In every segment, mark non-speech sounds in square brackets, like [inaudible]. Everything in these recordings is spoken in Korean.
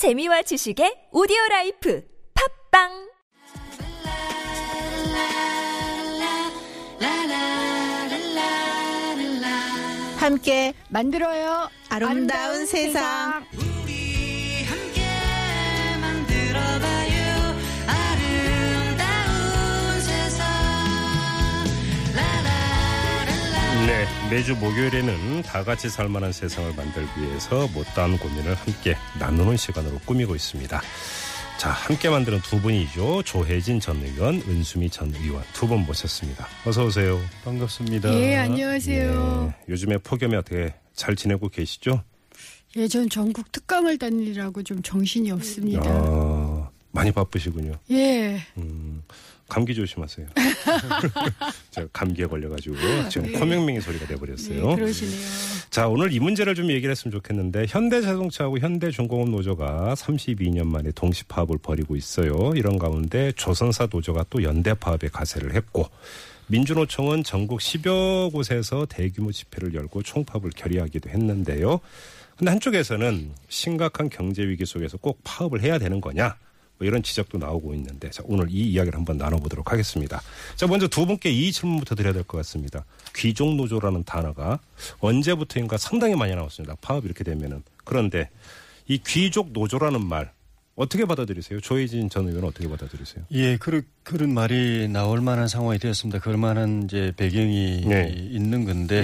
재미와 지식의 오디오 라이프 팟빵 함께 만들어요. 아름다운, 세상. 우리 매주 목요일에는 다 같이 살만한 세상을 만들기 위해서 못다한 고민을 함께 나누는 시간으로 꾸미고 있습니다. 자, 함께 만드는 두 분이죠. 조혜진 전 의원, 은수미 전 의원 두 분 모셨습니다. 어서 오세요. 반갑습니다. 예, 안녕하세요. 네, 요즘에 폭염에 어떻게 잘 지내고 계시죠? 예, 전 전국 특강을 다니라고 좀 정신이 없습니다. 아, 많이 바쁘시군요. 예. 음, 감기 조심하세요. [laughs] 제가 감기에 걸려가지고 지금 네. 코맹맹이 소리가 네, 돼버렸어요. 그러시네요. 자, 오늘 이 문제를 좀 얘기를 했으면 좋겠는데 현대자동차하고 현대중공업 노조가 32년 만에 동시 파업을 벌이고 있어요. 이런 가운데 조선사 노조가 또 연대 파업에 가세를 했고 민주노총은 전국 10여 곳에서 대규모 집회를 열고 총파업을 결의하기도 했는데요. 근데 한쪽에서는 심각한 경제 위기 속에서 꼭 파업을 해야 되는 거냐? 뭐 이런 지적도 나오고 있는데 자, 오늘 이 이야기를 한번 나눠보도록 하겠습니다. 자, 먼저 두 분께 이 질문부터 드려야 될 것 같습니다. 귀족 노조라는 단어가 언제부터인가 상당히 많이 나왔습니다. 파업 이렇게 되면은 그런데 이 귀족 노조라는 말 어떻게 받아들이세요? 조혜진 전 의원은 어떻게 받아들이세요? 예, 그런 그런 말이 나올 만한 상황이 되었습니다. 그럴 만한 이제 배경이 네. 있는 건데,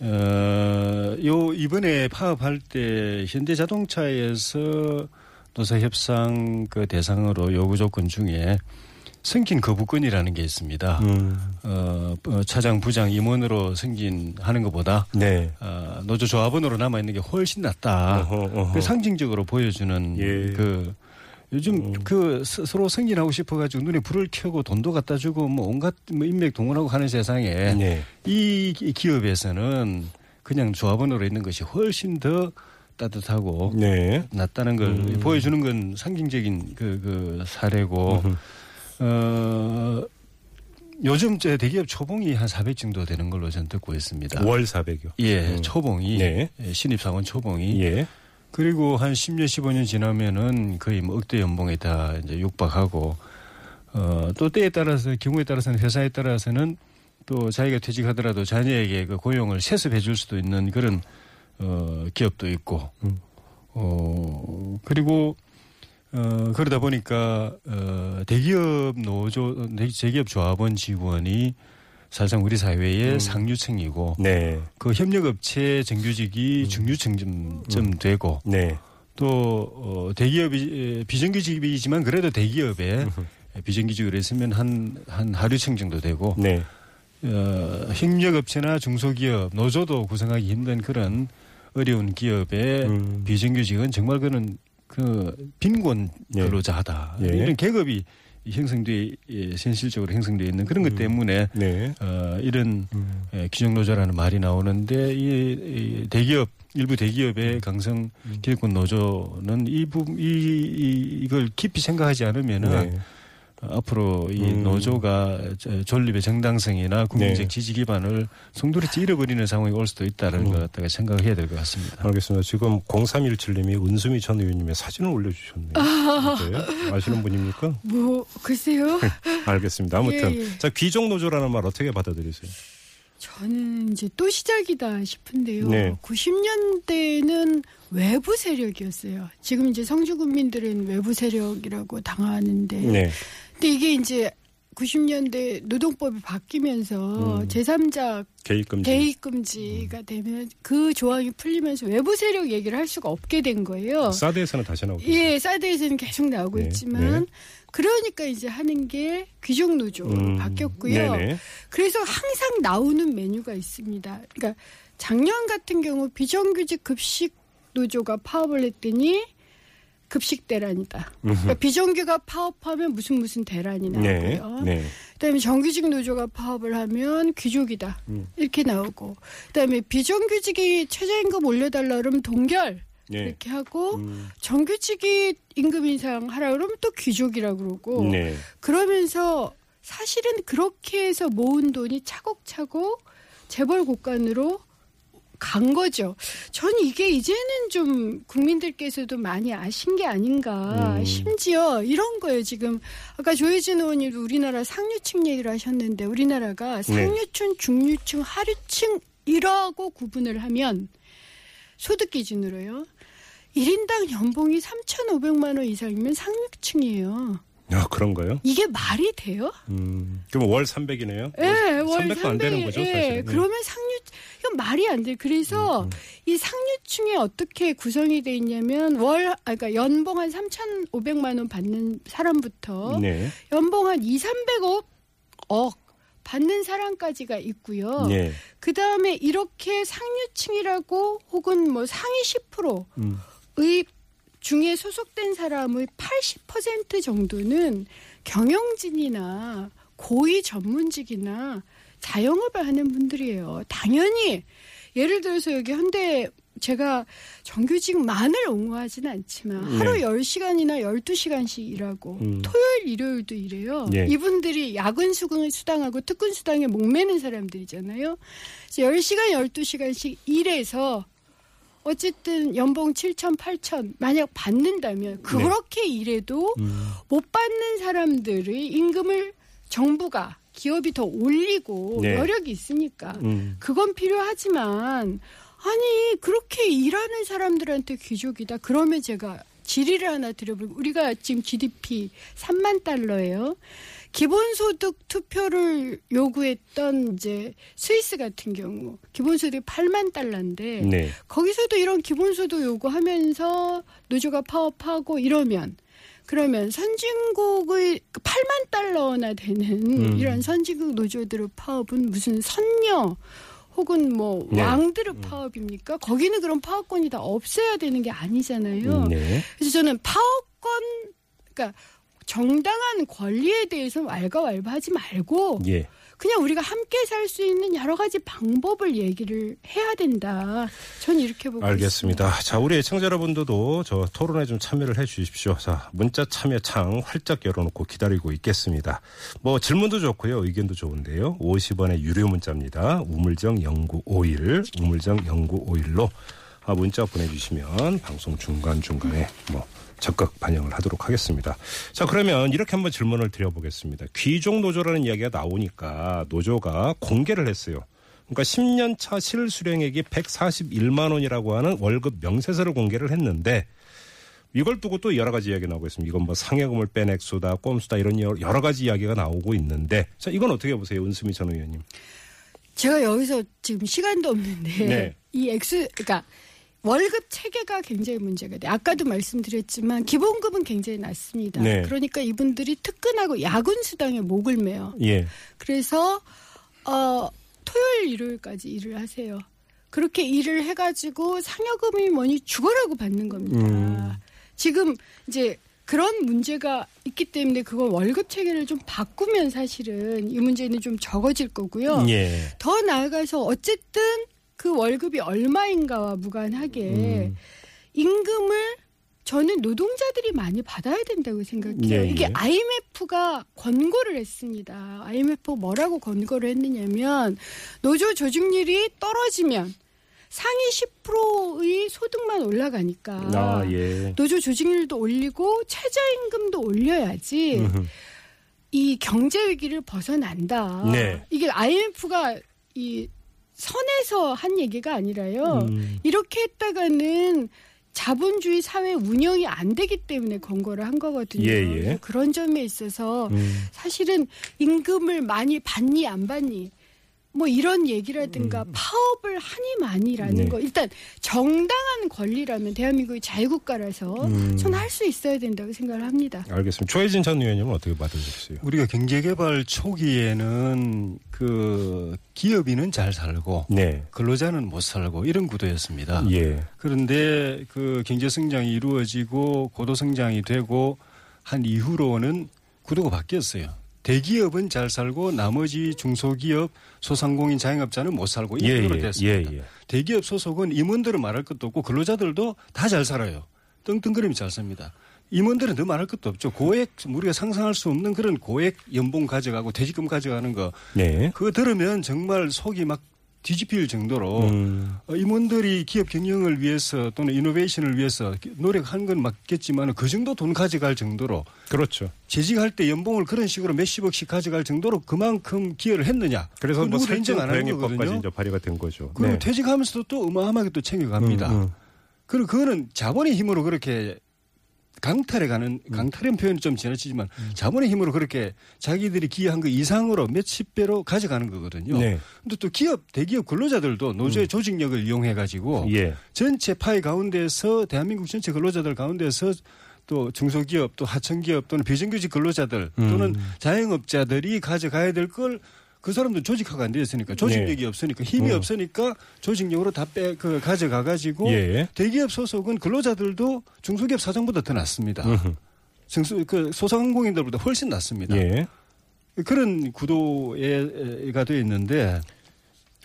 예. 어, 요 이번에 파업할 때 현대자동차에서 노사 협상 그 대상으로 요구 조건 중에 승진 거부권이라는 게 있습니다. 음. 어, 어, 차장, 부장, 임원으로 승진하는 것보다 네. 어, 노조 조합원으로 남아 있는 게 훨씬 낫다. 어허, 어허. 그 상징적으로 보여주는 예. 그 요즘 그 스- 서로 승진하고 싶어가지고 눈에 불을 켜고 돈도 갖다 주고 뭐 온갖 뭐 인맥 동원하고 하는 세상에 네. 이 기- 기업에서는 그냥 조합원으로 있는 것이 훨씬 더 따뜻하고 네. 낫다는 걸 음. 보여주는 건 상징적인 그, 그 사례고 음흠. 어 요즘 저 대기업 초봉이 한 400 정도 되는 걸로 저는 듣고 있습니다. 월 400여. 예, 음. 초봉이 네. 예, 신입사원 초봉이 예. 그리고 한 10년, 15년 지나면은 거의 뭐 억대 연봉에 다 이제 육박하고, 어, 또 때에 따라서, 경우에 따라서는 회사에 따라서는 또 자기가 퇴직하더라도 자녀에게 그 고용을 세습해 줄 수도 있는 그런, 어, 기업도 있고, 음. 어, 그리고, 어, 그러다 보니까, 어, 대기업 노조, 대기업 조합원 직원이 사실상 우리 사회의 상류층이고, 네. 그 협력업체 정규직이 중류층쯤 되고 네. 또 어, 대기업이 에, 비정규직이지만 그래도 대기업에 비정규직으로 있으면 한 한 하류층 정도 되고 네. 어, 협력업체나 중소기업 노조도 구성하기 힘든 그런 어려운 기업의 음. 비정규직은 정말 그는 그 빈곤 예. 근로자다 예. 이런 계급이 형성돼 예, 현실적으로 형성돼 있는 그런 것 때문에 네. 어, 이런 음. 예, 규정노조라는 말이 나오는데 이, 이 대기업 일부 대기업의 강성 기득권 노조는 이 부분 이, 이 이걸 깊이 생각하지 않으면은 네. 어, 앞으로 이 음. 노조가 저- 존립의 정당성이나 국민적 네. 지지 기반을 송두리째 잃어버리는 상황이 올 수도 있다는 음. 걸 갖다가 생각을 해야 될 것 같습니다. 알겠습니다. 지금 0317님이 은수미 전 의원님의 사진을 올려주셨네요. 네. 아시는 분입니까? 뭐, 글쎄요. [laughs] 알겠습니다. 아무튼 예, 예. 자 귀족 노조라는 말 어떻게 받아들이세요? 저는 이제 또 시작이다 싶은데요. 네. 90년대는 외부 세력이었어요. 지금 이제 성주 군민들은 외부 세력이라고 당하는데. 네. 근데 이게 이제 90년대 노동법이 바뀌면서 음. 제3자 개입 금지. 대입 금지가 되면 그 조항이 풀리면서 외부 세력 얘기를 할 수가 없게 된 거예요. 사드에서는 다시 나오고. 예, 사드에서는 계속 나오고 네, 있지만 네. 그러니까 이제 하는 게 귀족 노조로 음, 바뀌었고요. 네네. 그래서 항상 나오는 메뉴가 있습니다. 그러니까 작년 같은 경우 비정규직 급식 노조가 파업을 했더니 급식 대란이다. 그러니까 비정규가 파업하면 무슨 무슨 대란이 네. 나오고요. 네. 그다음에 정규직 노조가 파업을 하면 귀족이다 음. 이렇게 나오고 그다음에 비정규직이 최저임금 올려달라 그러면 동결 네. 이렇게 하고 음, 정규직이 임금 인상 하라 그러면 또 귀족이라 그러고 네. 그러면서 사실은 그렇게 해서 모은 돈이 차곡차곡 재벌 곳간으로 간 거죠. 전 이게 이제는 좀 국민들께서도 많이 아신 게 아닌가. 음. 심지어 이런 거예요. 지금 아까 조혜진 의원님도 우리나라 상류층 얘기를 하셨는데 우리나라가 네. 상류층, 중류층, 하류층 이라고 구분을 하면 소득 기준으로요. 1인당 연봉이 3,500만 원 이상이면 상류층이에요. 아, 그런가요? 이게 말이 돼요? 음, 그럼 월 300이네요? 예, 월 300도 안 되는 거죠, 예, 사실은. 음, 그러면 상류 이건 말이 안 돼. 그래서 이 상류층에 어떻게 구성이 돼 있냐면 월 아, 그러니까 연봉 한 3,500만 원 받는 사람부터 네. 연봉 한 2, 300억 억 받는 사람까지가 있고요. 네. 그 다음에 이렇게 상류층이라고 혹은 뭐 상위 10%의 음. 중에 소속된 사람의 80% 정도는 경영진이나 고위 전문직이나 자영업을 하는 분들이에요. 당연히 예를 들어서 여기 현대 제가 정규직만을 옹호하지는 않지만 네. 하루 10시간이나 12시간씩 일하고 음. 토요일 일요일도 일해요. 네. 이분들이 야근 수당을 수당하고 특근 수당에 목매는 사람들이잖아요. 그래서 10시간 12시간씩 일해서 어쨌든 연봉 7천, 8천 만약 받는다면 그렇게 일해도 네. 음. 못 받는 사람들의 임금을 정부가 기업이 더 올리고 네. 여력이 있으니까 음. 그건 필요하지만 아니 그렇게 일하는 사람들한테 귀족이다 그러면 제가 질의를 하나 드려보고 우리가 지금 GDP 3만 달러예요. 기본소득 투표를 요구했던 이제 스위스 같은 경우 기본소득이 8만 달러인데 네. 거기서도 이런 기본소득 요구하면서 노조가 파업하고 이러면 그러면 선진국의 8만 달러나 되는 음. 이런 선진국 노조들의 파업은 무슨 선녀 혹은 뭐 네. 왕들의 파업입니까? 거기는 그런 파업권이 다 없애야 되는 게 아니잖아요. 네. 그래서 저는 파업권 그러니까 정당한 권리에 대해서 왈가왈부하지 말고 예. 그냥 우리가 함께 살 수 있는 여러 가지 방법을 얘기를 해야 된다. 저는 이렇게 보고 있습니다. 알겠습니다. 자, 우리 애청자 여러분들도 저 토론에 좀 참여를 해 주십시오. 자, 문자 참여 창 활짝 열어놓고 기다리고 있겠습니다. 뭐 질문도 좋고요. 의견도 좋은데요. 50원의 유료 문자입니다. 우물정 0951, 우물정 0951로 아, 문자 보내주시면 방송 중간중간에 뭐 적극 반영을 하도록 하겠습니다. 자, 그러면 이렇게 한번 질문을 드려보겠습니다. 귀족 노조라는 이야기가 나오니까 노조가 공개를 했어요. 그러니까 10년 차 실수령액이 141만 원이라고 하는 월급 명세서를 공개를 했는데 이걸 두고 또 여러 가지 이야기가 나오고 있습니다. 이건 뭐 상여금을 뺀 액수다, 꼼수다 이런 여러 가지 이야기가 나오고 있는데 자, 이건 어떻게 보세요? 은수미 전 의원님. 제가 여기서 지금 시간도 없는데 네. [laughs] 이 액수 그러니까 월급 체계가 굉장히 문제가 돼. 아까도 말씀드렸지만 기본급은 굉장히 낮습니다. 네. 그러니까 이분들이 특근하고 야근 수당에 목을 매요. 예. 그래서 어 토요일 일요일까지 일을 하세요. 그렇게 일을 해가지고 상여금이 뭐니 죽어라고 받는 겁니다. 음. 지금 이제 그런 문제가 있기 때문에 그걸 월급 체계를 좀 바꾸면 사실은 이 문제는 좀 적어질 거고요. 예. 더 나아가서 어쨌든 그 월급이 얼마인가와 무관하게 음. 임금을 저는 노동자들이 많이 받아야 된다고 생각해요. 예, 이게 예. IMF가 권고를 했습니다. IMF 뭐라고 권고를 했느냐면 노조 조직률이 떨어지면 상위 10%의 소득만 올라가니까 아, 예. 노조 조직률도 올리고 최저임금도 올려야지. 이 경제 위기를 벗어난다. 네. 이게 IMF가 이 선에서 한 얘기가 아니라요. 음. 이렇게 했다가는 자본주의 사회 운영이 안 되기 때문에 권고를 한 거거든요. 예, 예. 그런 점에 있어서 음. 사실은 임금을 많이 받니 안 받니 뭐 이런 얘기라든가 파업을 하니 많이라는 음. 네. 거 일단 정당한 권리라면 대한민국이 자유국가라서 음. 저는 할 수 있어야 된다고 생각을 합니다. 알겠습니다. 조혜진 전 의원님은 어떻게 받으셨어요? 우리가 경제개발 초기에는 그 기업인은 잘 살고 네. 근로자는 못 살고 이런 구도였습니다. 예. 그런데 그 경제 성장이 이루어지고 고도 성장이 되고 한 이후로는 구도가 바뀌었어요. 대기업은 잘 살고 나머지 중소기업, 소상공인 자영업자는 못 살고 이 예, 구도로 예, 됐습니다. 예, 예. 대기업 소속은 임원들은 말할 것도 없고 근로자들도 다 잘 살아요. 떵떵거리면 잘 삽니다. 임원들은 더 말할 것도 없죠. 고액 우리가 상상할 수 없는 그런 고액 연봉 가져가고 퇴직금 가져가는 거 네. 그거 들으면 정말 속이 막 뒤집힐 정도로 음. 어, 임원들이 기업 경영을 위해서 또는 이노베이션을 위해서 노력한 건 맞겠지만 그 정도 돈 가져갈 정도로 그렇죠. 재직할 때 연봉을 그런 식으로 몇십억씩 가져갈 정도로 그만큼 기여를 했느냐. 그래서 뭐 인정 안 하는 거거든요. 이제 발의가 된 거죠. 그리고 네. 퇴직하면서도 또 어마어마하게 또 챙겨갑니다. 음, 음. 그리고 그거는 자본의 힘으로 그렇게 강탈해 가는 강탈의 표현이 좀 지나치지만 자본의 힘으로 그렇게 자기들이 기여한 그 이상으로 몇십 배로 가져가는 거거든요. 네. 근데 또 기업 대기업 근로자들도 노조의 조직력을 이용해 가지고 예. 전체 파이 가운데서 대한민국 전체 근로자들 가운데서 또 중소기업 또 하청기업 또는 비정규직 근로자들 또는 자영업자들이 가져가야 될 걸 그 사람들 조직화가 안 되어 있으니까 조직력이 없으니까 힘이 음. 없으니까 조직력으로 다 빼 그 가져가 가지고 예. 대기업 소속은 근로자들도 중소기업 사장보다 더 낫습니다. 음흠. 중소 그 소상공인들보다 훨씬 낫습니다. 예. 그런 구도가 되어 있는데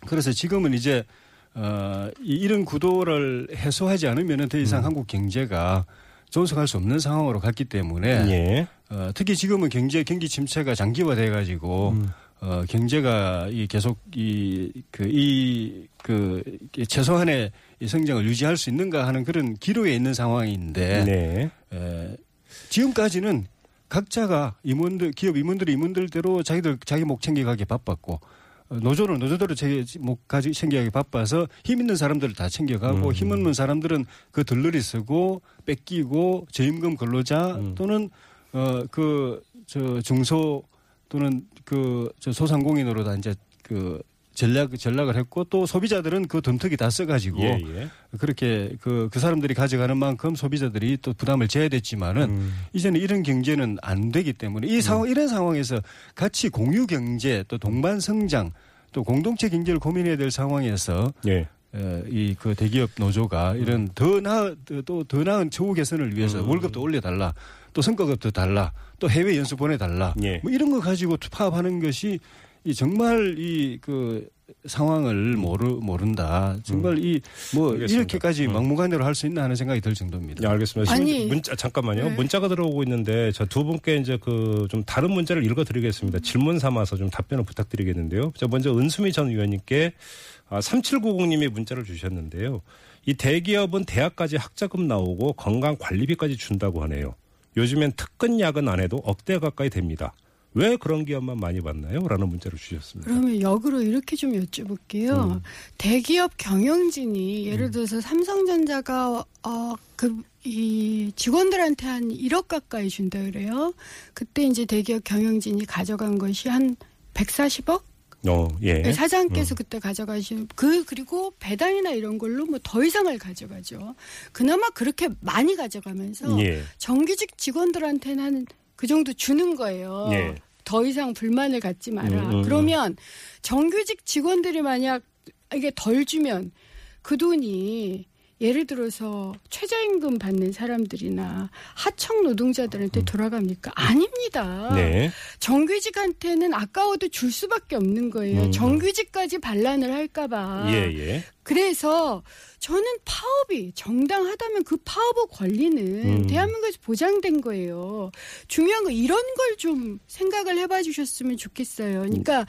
그래서 지금은 이제 어, 이- 이런 구도를 해소하지 않으면 더 음. 이상 한국 경제가 존속할 수 없는 상황으로 갔기 때문에 예. 어, 특히 지금은 경제 경기 침체가 장기화돼 가지고 음. 어, 경제가 이 계속 이 그 이 그 최소한의 이 성장을 유지할 수 있는가 하는 그런 기로에 있는 상황인데 네. 에, 지금까지는 각자가 임원들 기업 임원들이 임원들대로 자기들 자기 목 챙겨가기 바빴고 어, 노조는 노조대로 자기 목 가지 챙겨가기 바빠서 힘 있는 사람들을 다 챙겨가고 음. 힘 없는 사람들은 그 들러리 쓰고 뺏기고 저임금 근로자 음. 또는 어 그 저 중소 또는 그 저 소상공인으로 다 이제 그 전략 전략을 했고 또 소비자들은 그 덤터기 다 써가지고 예, 예. 그렇게 그, 그 사람들이 가져가는 만큼 소비자들이 또 부담을 져야 됐지만은 음. 이제는 이런 경제는 안 되기 때문에 이 상황, 이런 상황에서 같이 공유 경제 또 동반 성장 또 공동체 경제를 고민해야 될 상황에서 예. 이그 대기업 노조가 이런 더 나은 또더 나은 처우 개선을 위해서 음. 월급도 올려달라 또 성과급도 달라 또 해외 연수 보내달라 예. 뭐 이런 거 가지고 파업하는 것이 이 정말 이 그 상황을 모르 모른다 정말 이뭐 음. 알겠습니다. 이렇게까지 음. 막무가내로 할 수 있나 하는 생각이 들 정도입니다. 네, 알겠습니다. 아니. 문자 잠깐만요. 네. 문자가 들어오고 있는데 저 두 분께 이제 그 좀 다른 문자를 읽어드리겠습니다. 질문 삼아서 좀 답변을 부탁드리겠는데요. 자 먼저 은수미 전 의원님께 아, 3790님이 문자를 주셨는데요. 이 대기업은 대학까지 학자금 나오고 건강 관리비까지 준다고 하네요. 요즘엔 특근 야근 안 해도 억대 가까이 됩니다. 왜 그런 기업만 많이 받나요? 라는 문자를 주셨습니다. 그러면 역으로 이렇게 좀 여쭤볼게요. 음. 대기업 경영진이 예를 들어서 삼성전자가 어, 어그이 직원들한테 한 1억 가까이 준다 그래요. 그때 이제 대기업 경영진이 가져간 것이 한 140억? 어, 예. 네, 사장께서 그때 가져가신 그 그리고 배당이나 이런 걸로 뭐 더 이상을 가져가죠. 그나마 그렇게 많이 가져가면서 예. 정규직 직원들한테는 한그 정도 주는 거예요. 예. 더 이상 불만을 갖지 마라. 음, 음, 그러면 정규직 직원들이 만약 이게 덜 주면 그 돈이 예를 들어서 최저임금 받는 사람들이나 하청 노동자들한테 돌아갑니까? 아닙니다. 음. 네. 정규직한테는 아까워도 줄 수밖에 없는 거예요. 음. 정규직까지 반란을 할까봐. 예, 예. 그래서 저는 파업이 정당하다면 그 파업의 권리는 음. 대한민국에서 보장된 거예요. 중요한 건 이런 걸 좀 생각을 해봐 주셨으면 좋겠어요. 그러니까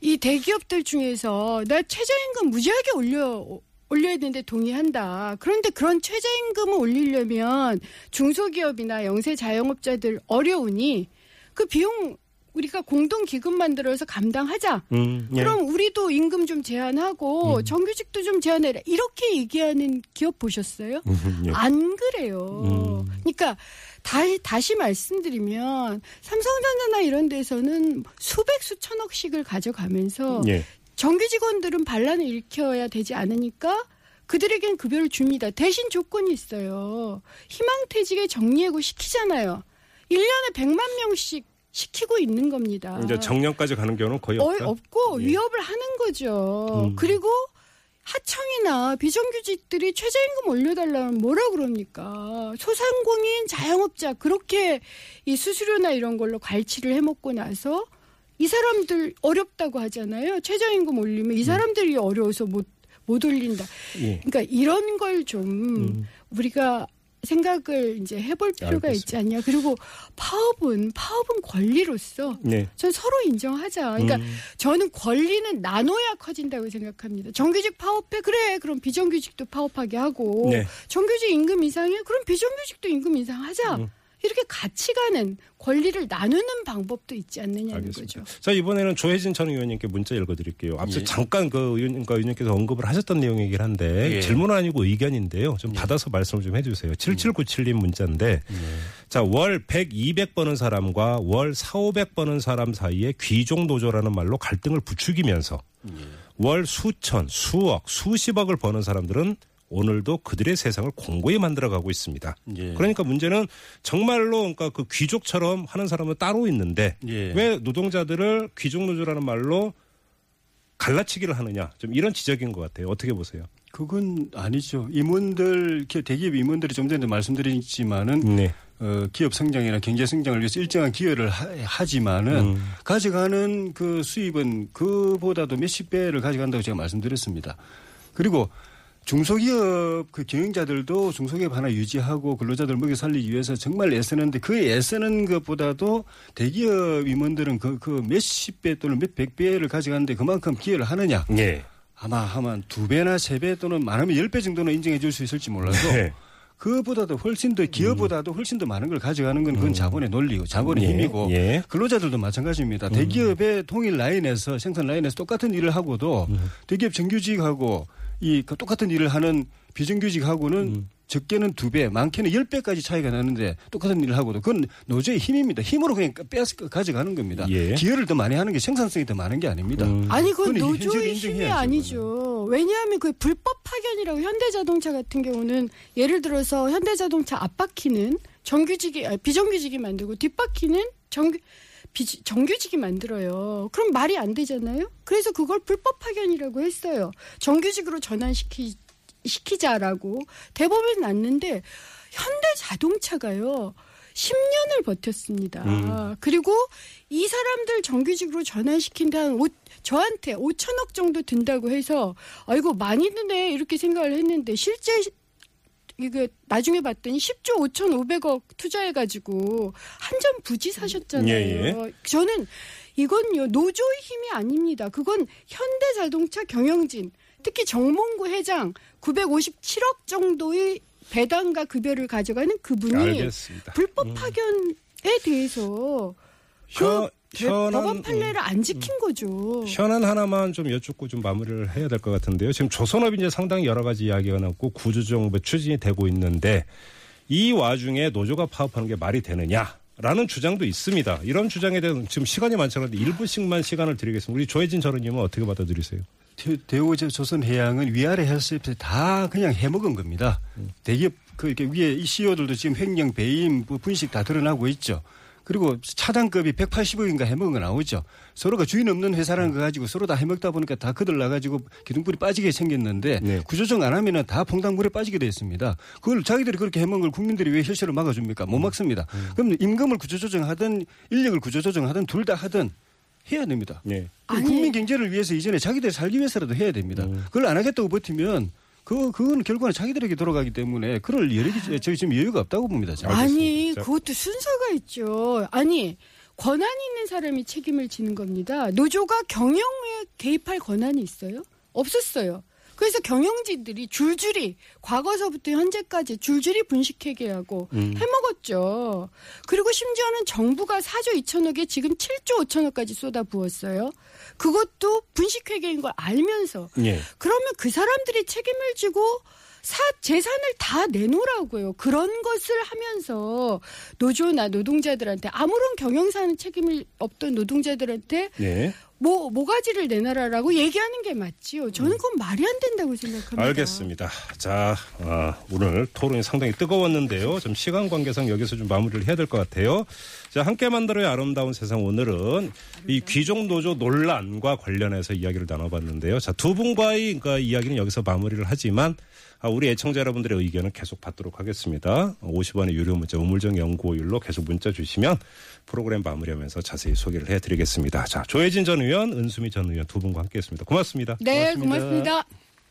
이 대기업들 중에서 나 최저임금 무지하게 올려 올려야 되는데 동의한다. 그런데 그런 최저임금을 올리려면 중소기업이나 영세 자영업자들 어려우니 그 비용 우리가 공동 기금 만들어서 감당하자. 음, 예. 그럼 우리도 임금 좀 제한하고 정규직도 좀 제한해라. 이렇게 얘기하는 기업 보셨어요? 음, 예. 안 그래요. 음. 그러니까 다, 다시 말씀드리면 삼성전자나 이런 데서는 수백 수천억씩을 가져가면서 예. 정규 직원들은 반란을 일으켜야 되지 않으니까 그들에겐 급여를 줍니다. 대신 조건이 있어요. 희망퇴직에 정리해고 시키잖아요. 1년에 100만 명씩 시키고 있는 겁니다. 이제 정년까지 가는 경우는 거의 어, 없다. 없고 예. 위협을 하는 거죠. 음. 그리고 하청이나 비정규직들이 최저임금 올려달라면 뭐라 그럽니까? 소상공인 자영업자 그렇게 이 수수료나 이런 걸로 갈취를 해먹고 나서 이 사람들 어렵다고 하잖아요. 최저임금 올리면 이 사람들이 어려워서 못, 못 올린다. 예. 그러니까 이런 걸좀 음. 우리가 생각을 이제 해볼 필요가 알겠습니다. 있지 않냐. 그리고 파업은 파업은 권리로서 네. 전 서로 인정하자. 그러니까 음. 저는 권리는 나눠야 커진다고 생각합니다. 정규직 파업해 그래 그럼 비정규직도 파업하게 하고 네. 정규직 임금 인상해 그럼 비정규직도 임금 인상하자. 음. 이렇게 같이 가는 권리를 나누는 방법도 있지 않느냐는 알겠습니다. 거죠. 자 이번에는 조혜진 전 의원님께 문자 읽어드릴게요. 앞서 예. 잠깐 그 의원님과 의원님께서 언급을 하셨던 내용이긴 한데 예. 질문은 아니고 의견인데요. 좀 받아서 말씀을 좀 해주세요. 7797님 문자인데 자월 100, 200 버는 사람과 월 4, 500 버는 사람 사이에 귀족 노조라는 말로 갈등을 부추기면서 월 수천, 수억, 수십억을 버는 사람들은 오늘도 그들의 세상을 공고히 만들어가고 있습니다. 예. 그러니까 문제는 정말로 그러니까 그 귀족처럼 하는 사람은 따로 있는데 예. 왜 노동자들을 귀족 노조라는 말로 갈라치기를 하느냐 좀 이런 지적인 것 같아요. 어떻게 보세요? 그건 아니죠. 임원들, 기- 대기업 임원들이 좀 전에 말씀드렸지만은 네. 어, 기업 성장이나 경제 성장을 위해서 일정한 기여를 하, 지만은 음. 가져가는 그 수입은 그보다도 몇십 배를 가져간다고 제가 말씀드렸습니다. 그리고 중소기업 그 경영자들도 중소기업 하나 유지하고 근로자들 먹여 살리기 위해서 정말 애쓰는데 그 애쓰는 것보다도 대기업 임원들은 그, 그 몇십 배 또는 몇백 배를 가져가는데 그만큼 기여를 하느냐. 예. 아마 하면 두 배나 세 배 또는 많으면 열 배 정도는 인정해 줄 수 있을지 몰라도 네. 그보다도 훨씬 더 기업보다도 훨씬 더 많은 걸 가져가는 건 그건 자본의 논리고 자본의 예, 힘이고 예. 근로자들도 마찬가지입니다. 대기업의 통일 라인에서 생산 라인에서 똑같은 일을 하고도 대기업 정규직하고 이그 똑같은 일을 하는 비정규직하고는 적게는 두 배, 많게는 열 배까지 차이가 나는데 똑같은 일을 하고도 그건 노조의 힘입니다. 힘으로 그냥 빼앗 가져가는 겁니다. 예. 기여를 더 많이 하는 게 생산성이 더 많은 게 아닙니다. 아니 그건 그건 노조의 힘이 인정해야죠, 아니죠. 왜냐하면 그 불법 파견이라고 현대자동차 같은 경우는 예를 들어서 현대자동차 앞바퀴는 정규직이 아니, 비정규직이 만들고 뒷바퀴는 정규 비, 정규직이 만들어요. 그럼 말이 안 되잖아요. 그래서 그걸 불법 파견이라고 했어요. 정규직으로 전환시키 시키자라고 대법에 났는데 현대 자동차가요. 10년을 버텼습니다. 음. 그리고 이 사람들 정규직으로 전환시킨다 한 오, 저한테 5천억 정도 든다고 해서 아이고 많이 드네 이렇게 생각을 했는데 실제 이게 나중에 봤더니 10조 5,500억 투자해가지고 한점 부지 사셨잖아요. 예, 저는 이건요 노조의 힘이 아닙니다. 그건 현대자동차 경영진 특히 정몽구 회장 957억 정도의 배당과 급여를 가져가는 그분이 알겠습니다. 불법 파견에 대해서 현- 그 대- 법원 현안 판례를 안 지킨 거죠. 현안 하나만 좀 여쭙고 좀 마무리를 해야 될 것 같은데요. 지금 조선업이 이제 상당히 여러 가지 이야기가 나고 구조정부 추진이 되고 있는데 이 와중에 노조가 파업하는 게 말이 되느냐? 라는 주장도 있습니다. 이런 주장에 대해서 지금 시간이 많지 않은데 일부씩만 시간을 드리겠습니다. 우리 조혜진 전원님은 어떻게 받아들이세요? 대- 대우 조선 해양은 위아래 헬스업체 다 그냥 해먹은 겁니다. 대기업 그 이렇게 위에 이 CEO들도 지금 횡령 배임 뭐 분식 다 드러나고 있죠. 그리고 차장급이 180억인가 해먹은 거 나오죠. 서로가 주인 없는 회사라는 거 가지고 서로 다 해먹다 보니까 다 그들 나가지고 기둥불이 빠지게 생겼는데 네. 구조정 안 하면은 다 퐁당물에 빠지게 돼 있습니다. 그걸 자기들이 그렇게 해먹은 걸 국민들이 왜 혈세를 막아줍니까? 못 막습니다. 그럼 임금을 구조조정하든 인력을 구조조정하든 둘 다 하든 해야 됩니다. 네. 국민 경제를 위해서 이전에 자기들 살기 위해서라도 해야 됩니다. 그걸 안 하겠다고 버티면 그 그건 결국은 자기들에게 돌아가기 때문에 그럴 여력이 저희 지금 여유가 없다고 봅니다. 저는. 아니 자. 그것도 순서가 있죠. 아니 권한이 있는 사람이 책임을 지는 겁니다. 노조가 경영에 개입할 권한이 있어요? 없었어요. 그래서 경영진들이 줄줄이 과거서부터 현재까지 줄줄이 분식회계하고 해먹었죠. 그리고 심지어는 정부가 4조 2천억에 지금 7조 5천억까지 쏟아 부었어요. 그것도 분식회계인 걸 알면서 예. 그러면 그 사람들이 책임을 지고 사 재산을 다 내놓으라고요. 그런 것을 하면서 노조나 노동자들한테 아무런 경영사는 책임을 없던 노동자들한테 네. 뭐 모가지를 내놔라라고 얘기하는 게 맞지요. 저는 그건 말이 안 된다고 생각합니다. 알겠습니다. 자, 아, 오늘 토론이 상당히 뜨거웠는데요. 좀 시간 관계상 여기서 좀 마무리를 해야 될 것 같아요. 자, 함께 만들어야 아름다운 세상 오늘은 이 귀족 노조 논란과 관련해서 이야기를 나눠봤는데요. 자, 두 분과의 그러니까 이야기는 여기서 마무리를 하지만 아, 우리 애청자 여러분들의 의견은 계속 받도록 하겠습니다. 50원의 유료 문자 우물정 연구일로 계속 문자 주시면 프로그램 마무리하면서 자세히 소개를 해드리겠습니다. 자, 조혜진 전 의원, 은수미 전 의원 두 분과 함께했습니다. 고맙습니다. 네, 고맙습니다. 고맙습니다.